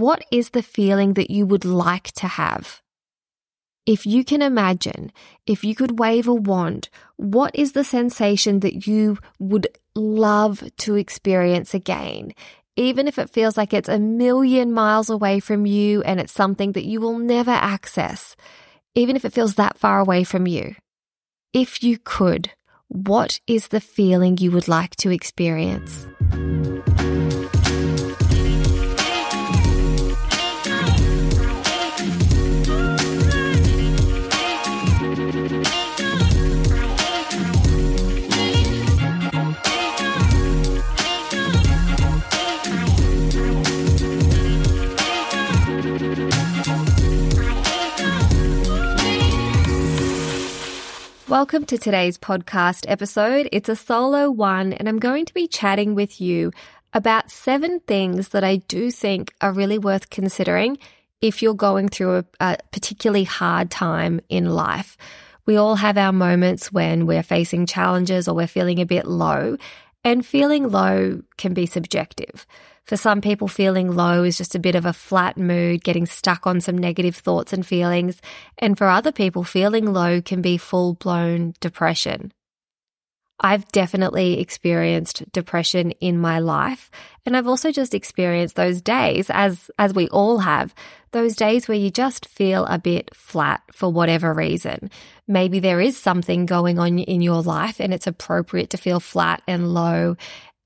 what is the feeling that you would like to have? If you can imagine, if you could wave a wand, what is the sensation that you would love to experience again? Even if it feels like it's a million miles away from you and it's something that you will never access, even if it feels that far away from you. If you could, what is the feeling you would like to experience? Welcome to today's podcast episode. It's a solo one, and I'm going to be chatting with you about seven things that I do think are really worth considering if you're going through a, a particularly hard time in life. We all have our moments when we're facing challenges or we're feeling a bit low, and feeling low can be subjective. For some people, feeling low is just a bit of a flat mood, getting stuck on some negative thoughts and feelings. And for other people, feeling low can be full blown depression. I've definitely experienced depression in my life. And I've also just experienced those days, as, as we all have, those days where you just feel a bit flat for whatever reason. Maybe there is something going on in your life and it's appropriate to feel flat and low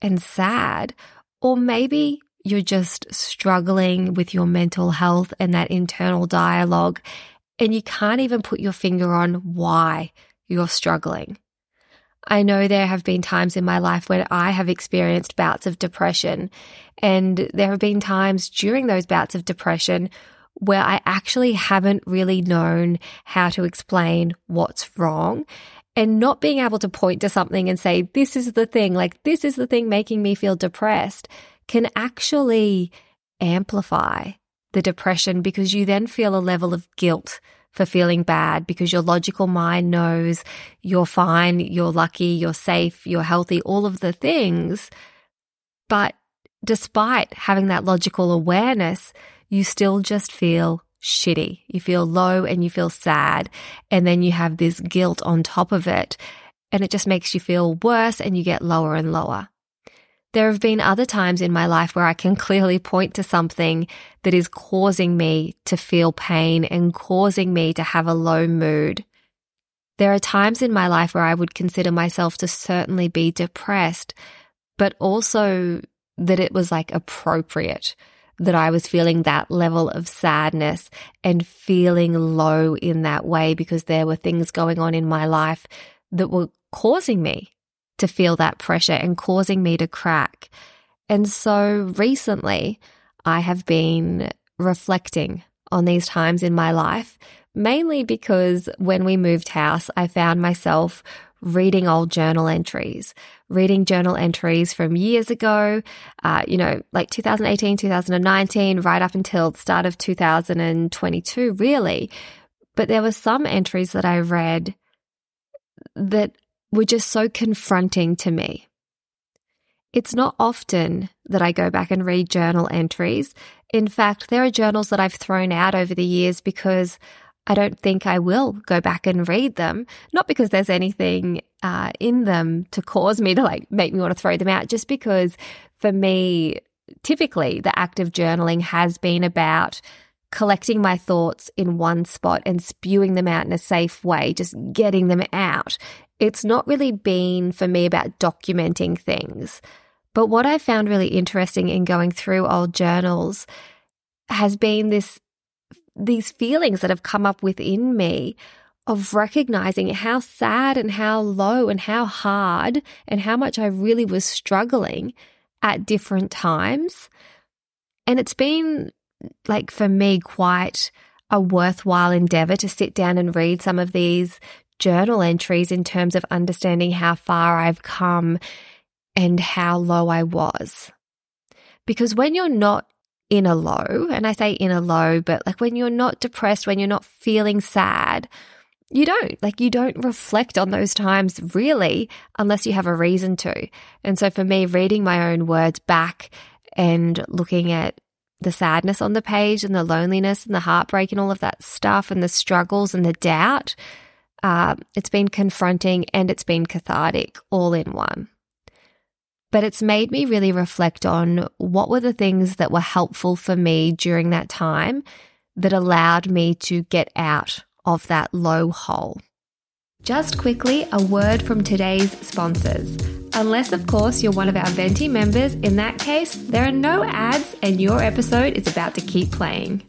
and sad. Or maybe you're just struggling with your mental health and that internal dialogue, and you can't even put your finger on why you're struggling. I know there have been times in my life when I have experienced bouts of depression, and there have been times during those bouts of depression where I actually haven't really known how to explain what's wrong. And not being able to point to something and say, this is the thing, like this is the thing making me feel depressed can actually amplify the depression because you then feel a level of guilt for feeling bad because your logical mind knows you're fine, you're lucky, you're safe, you're healthy, all of the things. But despite having that logical awareness, you still just feel shitty. You feel low and you feel sad. And then you have this guilt on top of it. And it just makes you feel worse and you get lower and lower. There have been other times in my life where I can clearly point to something that is causing me to feel pain and causing me to have a low mood. There are times in my life where I would consider myself to certainly be depressed, but also that it was like appropriate that I was feeling that level of sadness and feeling low in that way because there were things going on in my life that were causing me to feel that pressure and causing me to crack. And so recently, I have been reflecting on these times in my life, mainly because when we moved house, I found myself reading old journal entries, reading journal entries from years ago, uh, you know, like 2018, 2019, right up until the start of 2022, really. But there were some entries that I read that were just so confronting to me. It's not often that I go back and read journal entries. In fact, there are journals that I've thrown out over the years because I don't think I will go back and read them. Not because there's anything uh, in them to cause me to like make me want to throw them out, just because for me, typically the act of journaling has been about collecting my thoughts in one spot and spewing them out in a safe way, just getting them out. It's not really been for me about documenting things. But what I found really interesting in going through old journals has been this these feelings that have come up within me of recognizing how sad and how low and how hard and how much I really was struggling at different times. And it's been like for me quite a worthwhile endeavor to sit down and read some of these journal entries in terms of understanding how far I've come and how low I was. Because when you're not in a low, and I say in a low, but like when you're not depressed, when you're not feeling sad, you don't like you don't reflect on those times really unless you have a reason to. And so for me reading my own words back and looking at the sadness on the page and the loneliness and the heartbreak and all of that stuff and the struggles and the doubt. Uh, it's been confronting and it's been cathartic all in one. But it's made me really reflect on what were the things that were helpful for me during that time that allowed me to get out of that low hole. Just quickly, a word from today's sponsors. Unless, of course, you're one of our Venti members, in that case, there are no ads and your episode is about to keep playing.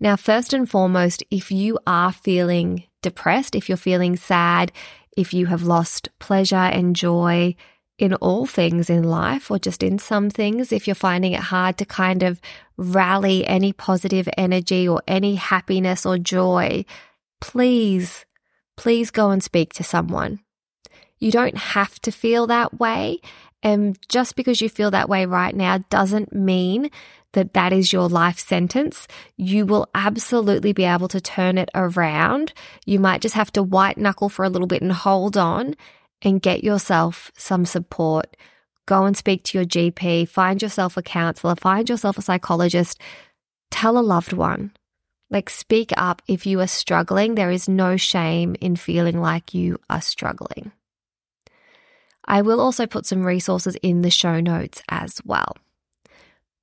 Now, first and foremost, if you are feeling depressed, if you're feeling sad, if you have lost pleasure and joy in all things in life or just in some things, if you're finding it hard to kind of rally any positive energy or any happiness or joy, please, please go and speak to someone. You don't have to feel that way. And just because you feel that way right now doesn't mean that that is your life sentence. You will absolutely be able to turn it around. You might just have to white knuckle for a little bit and hold on and get yourself some support. Go and speak to your GP, find yourself a counselor, find yourself a psychologist, tell a loved one. Like, speak up if you are struggling. There is no shame in feeling like you are struggling. I will also put some resources in the show notes as well.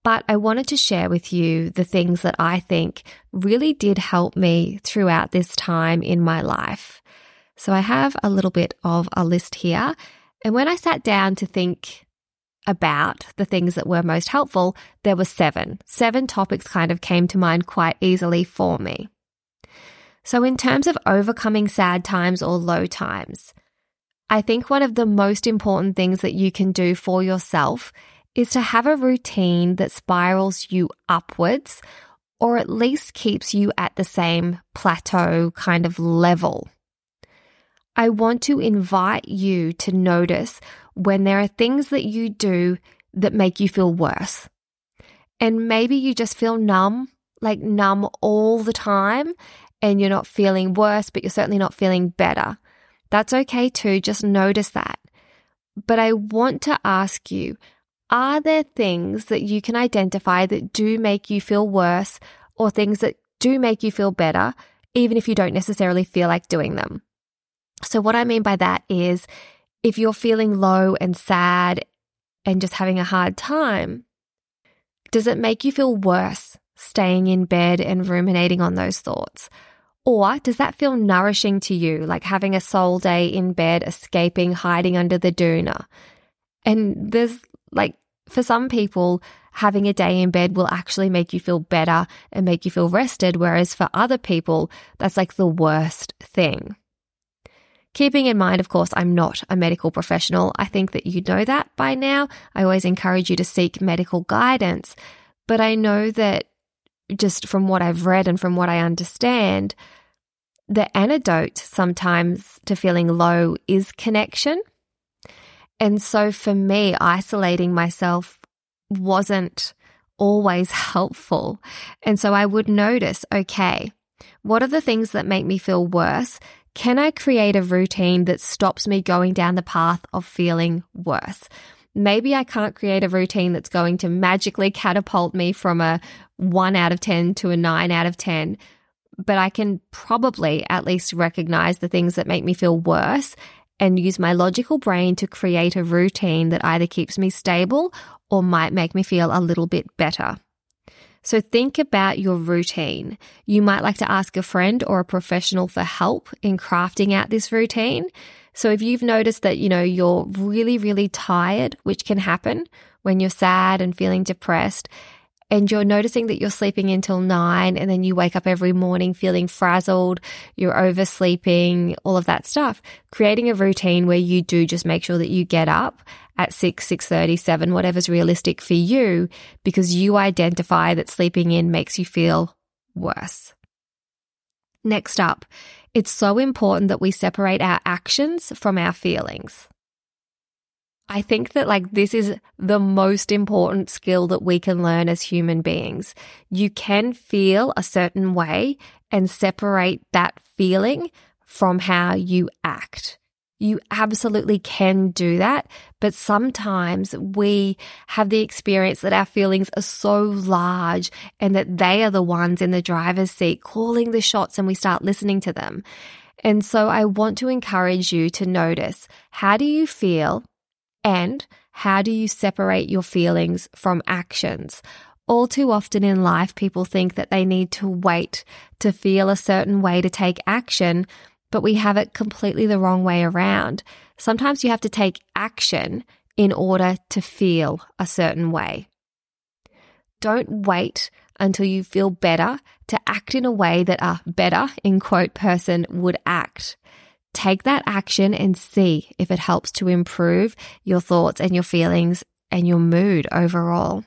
But I wanted to share with you the things that I think really did help me throughout this time in my life. So I have a little bit of a list here. And when I sat down to think about the things that were most helpful, there were seven. Seven topics kind of came to mind quite easily for me. So, in terms of overcoming sad times or low times, I think one of the most important things that you can do for yourself is to have a routine that spirals you upwards or at least keeps you at the same plateau kind of level. I want to invite you to notice when there are things that you do that make you feel worse. And maybe you just feel numb, like numb all the time, and you're not feeling worse, but you're certainly not feeling better. That's okay too. Just notice that. But I want to ask you are there things that you can identify that do make you feel worse or things that do make you feel better, even if you don't necessarily feel like doing them? So, what I mean by that is if you're feeling low and sad and just having a hard time, does it make you feel worse staying in bed and ruminating on those thoughts? Or does that feel nourishing to you, like having a soul day in bed, escaping, hiding under the doona? And there's like, for some people, having a day in bed will actually make you feel better and make you feel rested. Whereas for other people, that's like the worst thing. Keeping in mind, of course, I'm not a medical professional. I think that you know that by now. I always encourage you to seek medical guidance. But I know that just from what I've read and from what I understand, the antidote sometimes to feeling low is connection. And so for me, isolating myself wasn't always helpful. And so I would notice okay, what are the things that make me feel worse? Can I create a routine that stops me going down the path of feeling worse? Maybe I can't create a routine that's going to magically catapult me from a 1 out of 10 to a 9 out of 10, but I can probably at least recognize the things that make me feel worse and use my logical brain to create a routine that either keeps me stable or might make me feel a little bit better. So think about your routine. You might like to ask a friend or a professional for help in crafting out this routine. So if you've noticed that, you know, you're really, really tired, which can happen when you're sad and feeling depressed, and you're noticing that you're sleeping until nine and then you wake up every morning feeling frazzled, you're oversleeping, all of that stuff. Creating a routine where you do just make sure that you get up at 6, 6.30, 7, whatever's realistic for you because you identify that sleeping in makes you feel worse. Next up, it's so important that we separate our actions from our feelings. I think that like this is the most important skill that we can learn as human beings. You can feel a certain way and separate that feeling from how you act. You absolutely can do that, but sometimes we have the experience that our feelings are so large and that they are the ones in the driver's seat calling the shots and we start listening to them. And so I want to encourage you to notice how do you feel and how do you separate your feelings from actions? All too often in life, people think that they need to wait to feel a certain way to take action, but we have it completely the wrong way around. Sometimes you have to take action in order to feel a certain way. Don't wait until you feel better to act in a way that a better, in quote, person would act. Take that action and see if it helps to improve your thoughts and your feelings and your mood overall.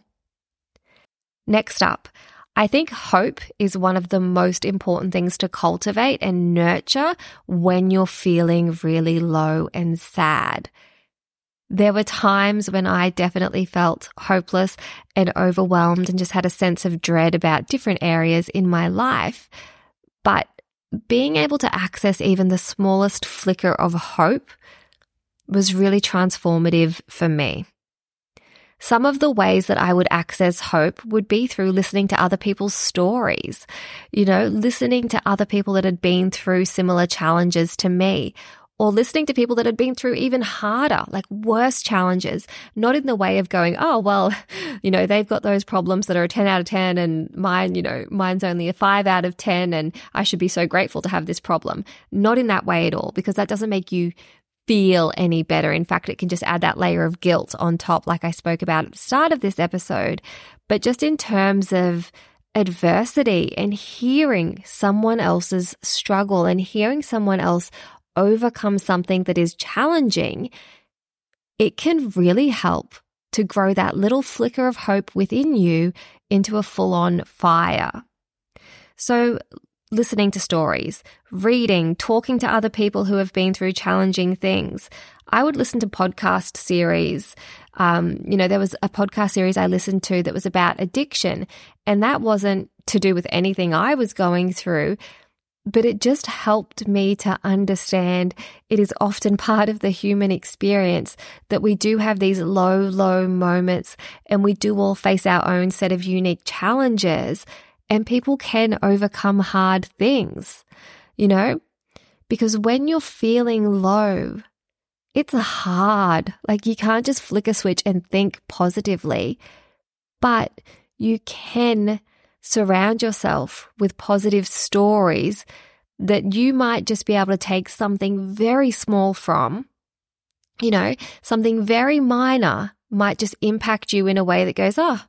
Next up, I think hope is one of the most important things to cultivate and nurture when you're feeling really low and sad. There were times when I definitely felt hopeless and overwhelmed and just had a sense of dread about different areas in my life. But being able to access even the smallest flicker of hope was really transformative for me. Some of the ways that I would access hope would be through listening to other people's stories, you know, listening to other people that had been through similar challenges to me, or listening to people that had been through even harder, like worse challenges, not in the way of going, oh, well, you know, they've got those problems that are a 10 out of 10 and mine, you know, mine's only a 5 out of 10 and I should be so grateful to have this problem. Not in that way at all, because that doesn't make you feel any better. In fact, it can just add that layer of guilt on top, like I spoke about at the start of this episode. But just in terms of, adversity and hearing someone else's struggle and hearing someone else overcome something that is challenging, it can really help to grow that little flicker of hope within you into a full on fire. So, listening to stories, reading, talking to other people who have been through challenging things. I would listen to podcast series. Um, you know, there was a podcast series I listened to that was about addiction, and that wasn't to do with anything I was going through, but it just helped me to understand it is often part of the human experience that we do have these low, low moments and we do all face our own set of unique challenges and people can overcome hard things, you know? Because when you're feeling low, it's hard. Like you can't just flick a switch and think positively, but you can surround yourself with positive stories that you might just be able to take something very small from. You know, something very minor might just impact you in a way that goes, oh,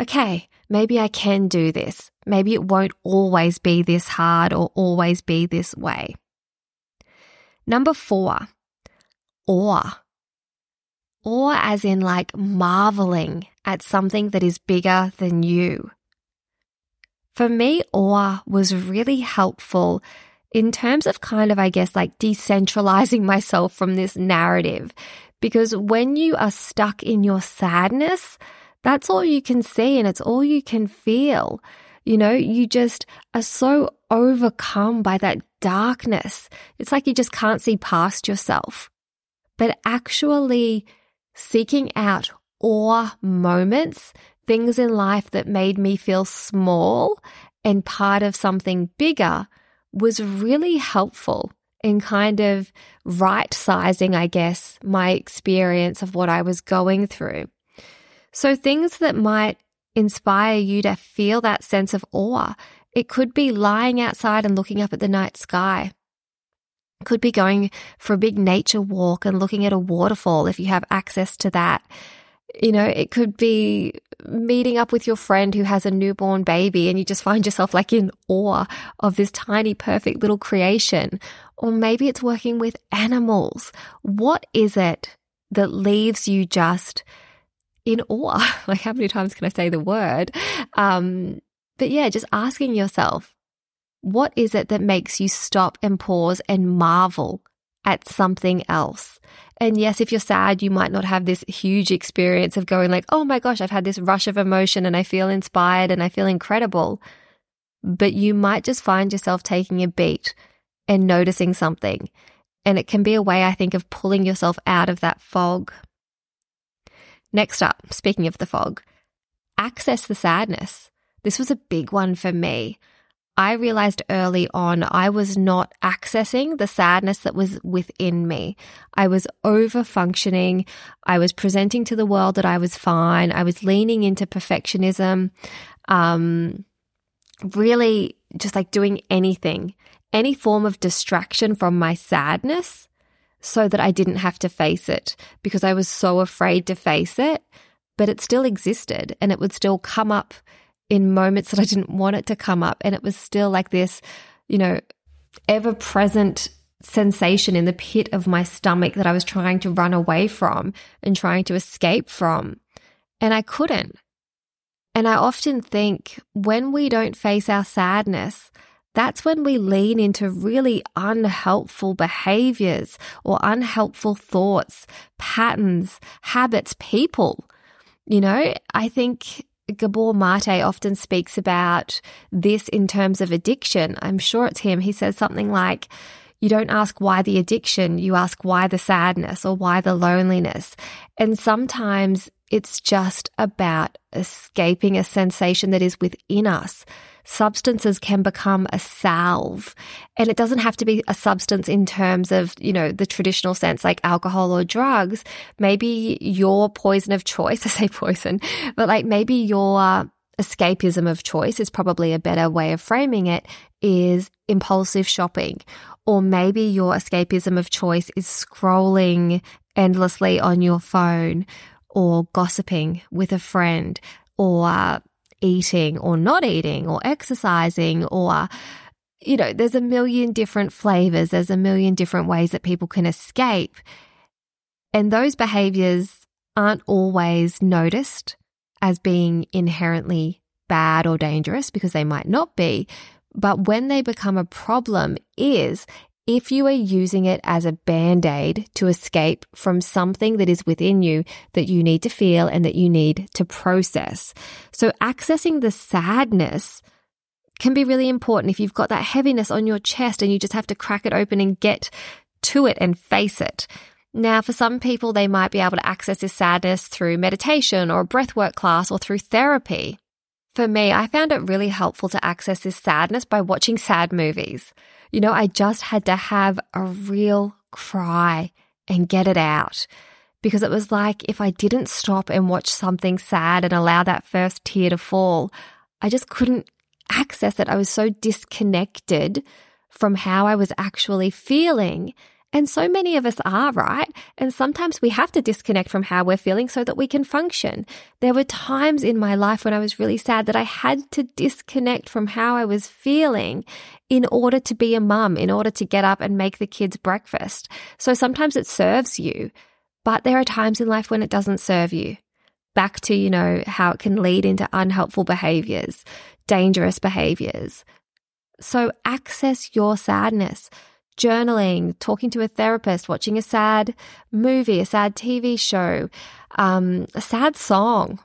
okay, maybe I can do this. Maybe it won't always be this hard or always be this way. Number four, awe. Awe as in like marveling at something that is bigger than you. For me, awe was really helpful in terms of kind of, I guess, like decentralizing myself from this narrative. Because when you are stuck in your sadness, that's all you can see and it's all you can feel. You know, you just are so overcome by that darkness. It's like you just can't see past yourself. But actually seeking out awe moments things in life that made me feel small and part of something bigger was really helpful in kind of right sizing, I guess, my experience of what I was going through. So, things that might inspire you to feel that sense of awe. It could be lying outside and looking up at the night sky. Could be going for a big nature walk and looking at a waterfall if you have access to that You know, it could be meeting up with your friend who has a newborn baby and you just find yourself like in awe of this tiny, perfect little creation. Or maybe it's working with animals. What is it that leaves you just in awe? Like, how many times can I say the word? Um, but yeah, just asking yourself, what is it that makes you stop and pause and marvel at something else? And yes, if you're sad, you might not have this huge experience of going like, oh my gosh, I've had this rush of emotion and I feel inspired and I feel incredible. But you might just find yourself taking a beat and noticing something. And it can be a way, I think, of pulling yourself out of that fog. Next up, speaking of the fog, access the sadness. This was a big one for me. I realized early on I was not accessing the sadness that was within me. I was over functioning. I was presenting to the world that I was fine. I was leaning into perfectionism. Um, really just like doing anything, any form of distraction from my sadness so that I didn't have to face it because I was so afraid to face it, but it still existed and it would still come up in moments that I didn't want it to come up. And it was still like this, you know, ever present sensation in the pit of my stomach that I was trying to run away from and trying to escape from. And I couldn't. And I often think when we don't face our sadness, that's when we lean into really unhelpful behaviors or unhelpful thoughts, patterns, habits, people. You know, I think Gabor Mate often speaks about this in terms of addiction. I'm sure it's him. He says something like, you don't ask why the addiction, you ask why the sadness or why the loneliness. And sometimes it's just about escaping a sensation that is within us substances can become a salve. And it doesn't have to be a substance in terms of, you know, the traditional sense like alcohol or drugs. Maybe your poison of choice, I say poison, but like maybe your escapism of choice is probably a better way of framing it is impulsive shopping. Or maybe your escapism of choice is scrolling endlessly on your phone or gossiping with a friend or eating or not eating or exercising or you know, there's a million different flavors, there's a million different ways that people can escape. And those behaviors aren't always noticed as being inherently bad or dangerous because they might not be. But when they become a problem is if you are using it as a band aid to escape from something that is within you that you need to feel and that you need to process. So accessing the sadness can be really important if you've got that heaviness on your chest and you just have to crack it open and get to it and face it. Now, for some people, they might be able to access this sadness through meditation or a breathwork class or through therapy. For me, I found it really helpful to access this sadness by watching sad movies. You know, I just had to have a real cry and get it out because it was like if I didn't stop and watch something sad and allow that first tear to fall, I just couldn't access it. I was so disconnected from how I was actually feeling and so many of us are, right? And sometimes we have to disconnect from how we're feeling so that we can function. There were times in my life when I was really sad that I had to disconnect from how I was feeling in order to be a mum, in order to get up and make the kids breakfast. So sometimes it serves you, but there are times in life when it doesn't serve you. Back to, you know, how it can lead into unhelpful behaviors, dangerous behaviors. So access your sadness journaling, talking to a therapist, watching a sad movie, a sad TV show, um, a sad song.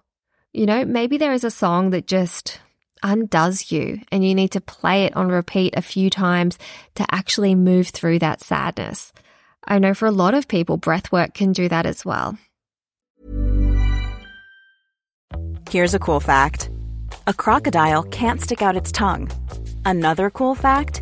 You know, maybe there is a song that just undoes you and you need to play it on repeat a few times to actually move through that sadness. I know for a lot of people, breath work can do that as well. Here's a cool fact a crocodile can't stick out its tongue. Another cool fact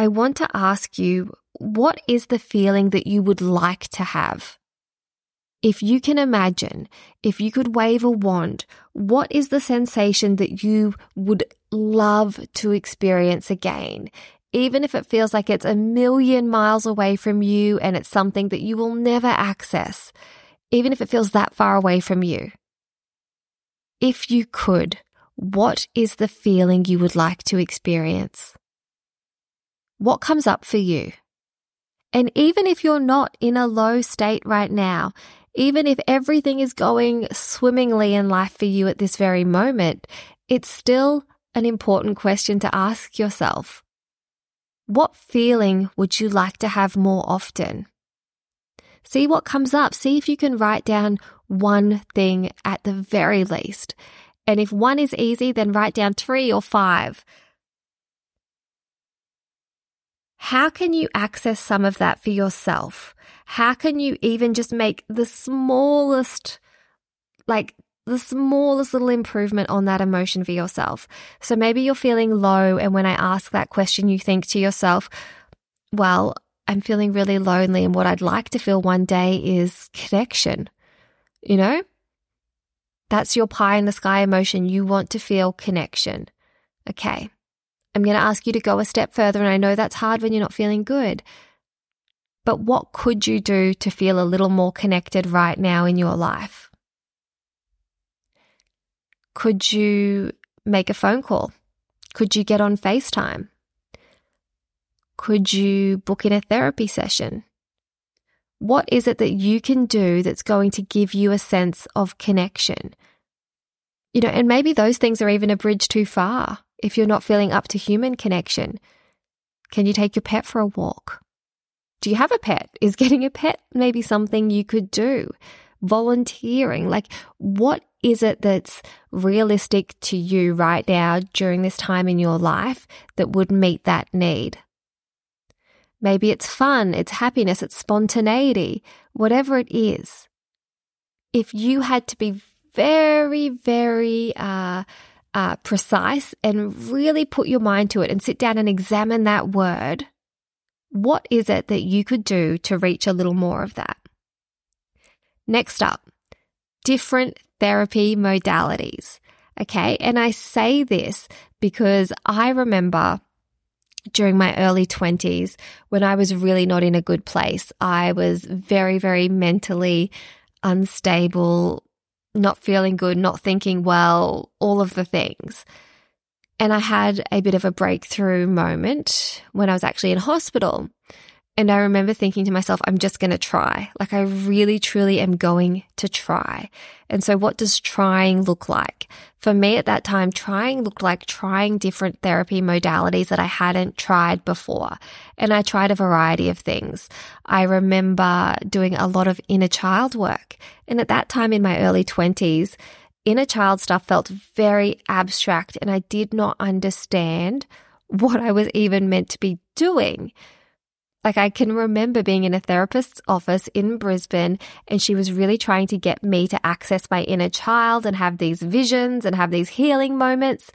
I want to ask you what is the feeling that you would like to have? If you can imagine, if you could wave a wand, what is the sensation that you would love to experience again? Even if it feels like it's a million miles away from you and it's something that you will never access, even if it feels that far away from you. If you could, what is the feeling you would like to experience? What comes up for you? And even if you're not in a low state right now, even if everything is going swimmingly in life for you at this very moment, it's still an important question to ask yourself. What feeling would you like to have more often? See what comes up. See if you can write down one thing at the very least. And if one is easy, then write down three or five. How can you access some of that for yourself? How can you even just make the smallest, like the smallest little improvement on that emotion for yourself? So maybe you're feeling low. And when I ask that question, you think to yourself, well, I'm feeling really lonely. And what I'd like to feel one day is connection. You know? That's your pie in the sky emotion. You want to feel connection. Okay. I'm going to ask you to go a step further. And I know that's hard when you're not feeling good. But what could you do to feel a little more connected right now in your life? Could you make a phone call? Could you get on FaceTime? Could you book in a therapy session? What is it that you can do that's going to give you a sense of connection? You know, and maybe those things are even a bridge too far if you're not feeling up to human connection. Can you take your pet for a walk? Do you have a pet? Is getting a pet maybe something you could do? Volunteering, like what is it that's realistic to you right now during this time in your life that would meet that need? Maybe it's fun, it's happiness, it's spontaneity, whatever it is. If you had to be very, very uh, uh, precise and really put your mind to it and sit down and examine that word, what is it that you could do to reach a little more of that? Next up, different therapy modalities. Okay. And I say this because I remember during my early 20s when I was really not in a good place. I was very, very mentally unstable, not feeling good, not thinking well, all of the things. And I had a bit of a breakthrough moment when I was actually in hospital. And I remember thinking to myself, I'm just going to try. Like, I really, truly am going to try. And so, what does trying look like? For me at that time, trying looked like trying different therapy modalities that I hadn't tried before. And I tried a variety of things. I remember doing a lot of inner child work. And at that time in my early 20s, inner child stuff felt very abstract and I did not understand what I was even meant to be doing. Like I can remember being in a therapist's office in Brisbane and she was really trying to get me to access my inner child and have these visions and have these healing moments.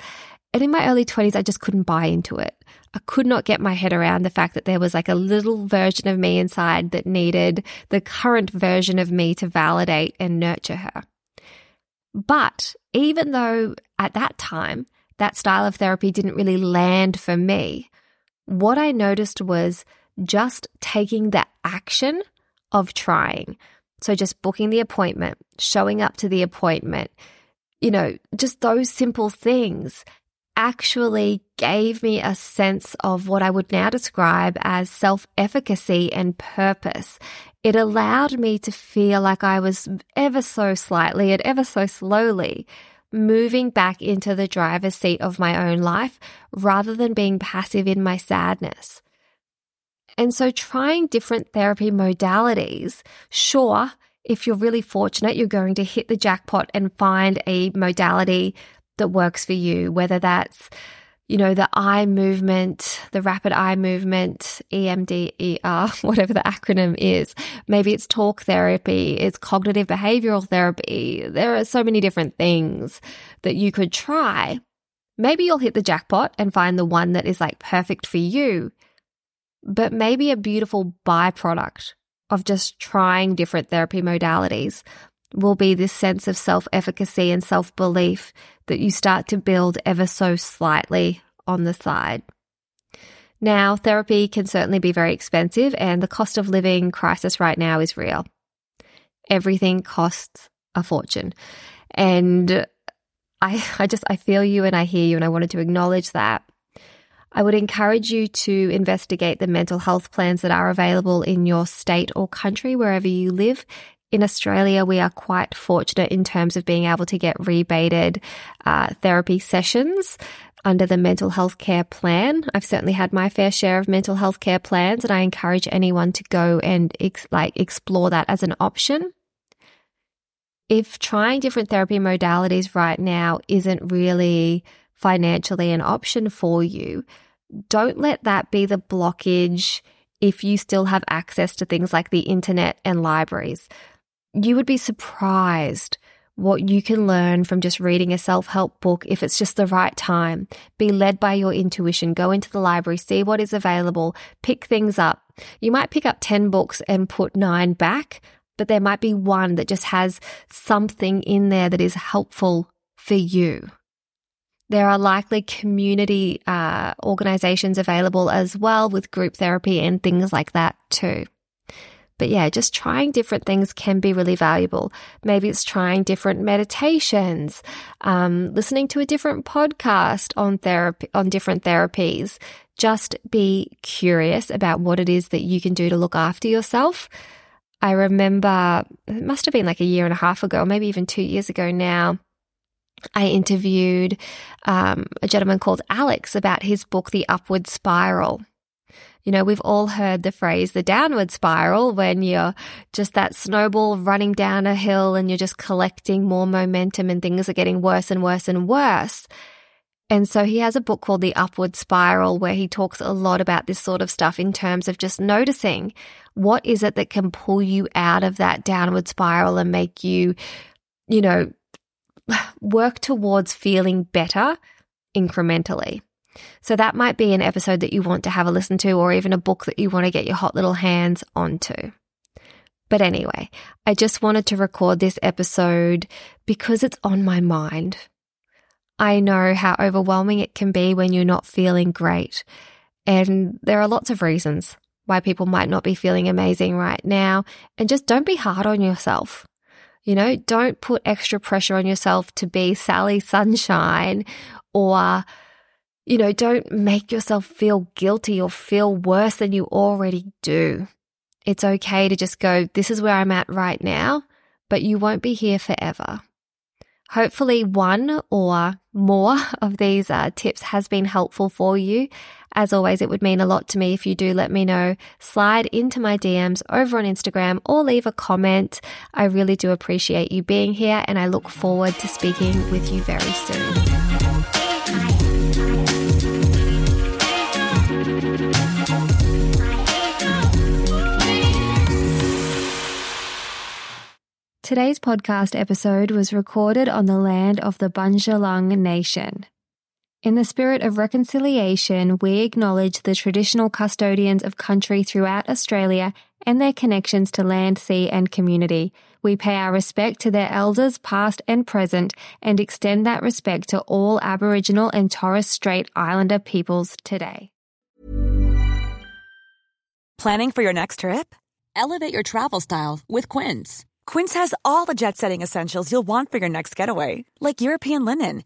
And in my early 20s, I just couldn't buy into it. I could not get my head around the fact that there was like a little version of me inside that needed the current version of me to validate and nurture her. But even though at that time, that style of therapy didn't really land for me, what I noticed was just taking the action of trying. So just booking the appointment, showing up to the appointment, you know, just those simple things actually gave me a sense of what I would now describe as self efficacy and purpose. It allowed me to feel like I was ever so slightly and ever so slowly moving back into the driver's seat of my own life rather than being passive in my sadness. And so trying different therapy modalities, sure, if you're really fortunate, you're going to hit the jackpot and find a modality that works for you, whether that's you know, the eye movement, the rapid eye movement, EMDR, whatever the acronym is. Maybe it's talk therapy, it's cognitive behavioral therapy. There are so many different things that you could try. Maybe you'll hit the jackpot and find the one that is like perfect for you. But maybe a beautiful byproduct of just trying different therapy modalities will be this sense of self efficacy and self belief that you start to build ever so slightly on the side. Now, therapy can certainly be very expensive, and the cost of living crisis right now is real. Everything costs a fortune. And I, I just, I feel you and I hear you, and I wanted to acknowledge that. I would encourage you to investigate the mental health plans that are available in your state or country, wherever you live. In Australia, we are quite fortunate in terms of being able to get rebated uh, therapy sessions under the mental health care plan. I've certainly had my fair share of mental health care plans, and I encourage anyone to go and ex- like explore that as an option. If trying different therapy modalities right now isn't really financially an option for you, don't let that be the blockage if you still have access to things like the internet and libraries. You would be surprised what you can learn from just reading a self help book if it's just the right time. Be led by your intuition. Go into the library, see what is available, pick things up. You might pick up 10 books and put nine back, but there might be one that just has something in there that is helpful for you. There are likely community uh, organizations available as well with group therapy and things like that too. But yeah, just trying different things can be really valuable. Maybe it's trying different meditations, um, listening to a different podcast on therapy, on different therapies. Just be curious about what it is that you can do to look after yourself. I remember it must have been like a year and a half ago, maybe even two years ago now. I interviewed um, a gentleman called Alex about his book, The Upward Spiral. You know, we've all heard the phrase the downward spiral when you're just that snowball running down a hill and you're just collecting more momentum and things are getting worse and worse and worse. And so he has a book called The Upward Spiral where he talks a lot about this sort of stuff in terms of just noticing what is it that can pull you out of that downward spiral and make you, you know, work towards feeling better incrementally. So that might be an episode that you want to have a listen to, or even a book that you want to get your hot little hands onto. But anyway, I just wanted to record this episode because it's on my mind. I know how overwhelming it can be when you're not feeling great. And there are lots of reasons why people might not be feeling amazing right now. And just don't be hard on yourself. You know, don't put extra pressure on yourself to be Sally Sunshine or, you know, don't make yourself feel guilty or feel worse than you already do. It's okay to just go, this is where I'm at right now, but you won't be here forever. Hopefully, one or more of these uh, tips has been helpful for you. As always, it would mean a lot to me if you do let me know. Slide into my DMs over on Instagram or leave a comment. I really do appreciate you being here, and I look forward to speaking with you very soon. Today's podcast episode was recorded on the land of the Bundjalung Nation. In the spirit of reconciliation, we acknowledge the traditional custodians of country throughout Australia and their connections to land, sea, and community. We pay our respect to their elders, past and present, and extend that respect to all Aboriginal and Torres Strait Islander peoples today. Planning for your next trip? Elevate your travel style with Quince. Quince has all the jet setting essentials you'll want for your next getaway, like European linen,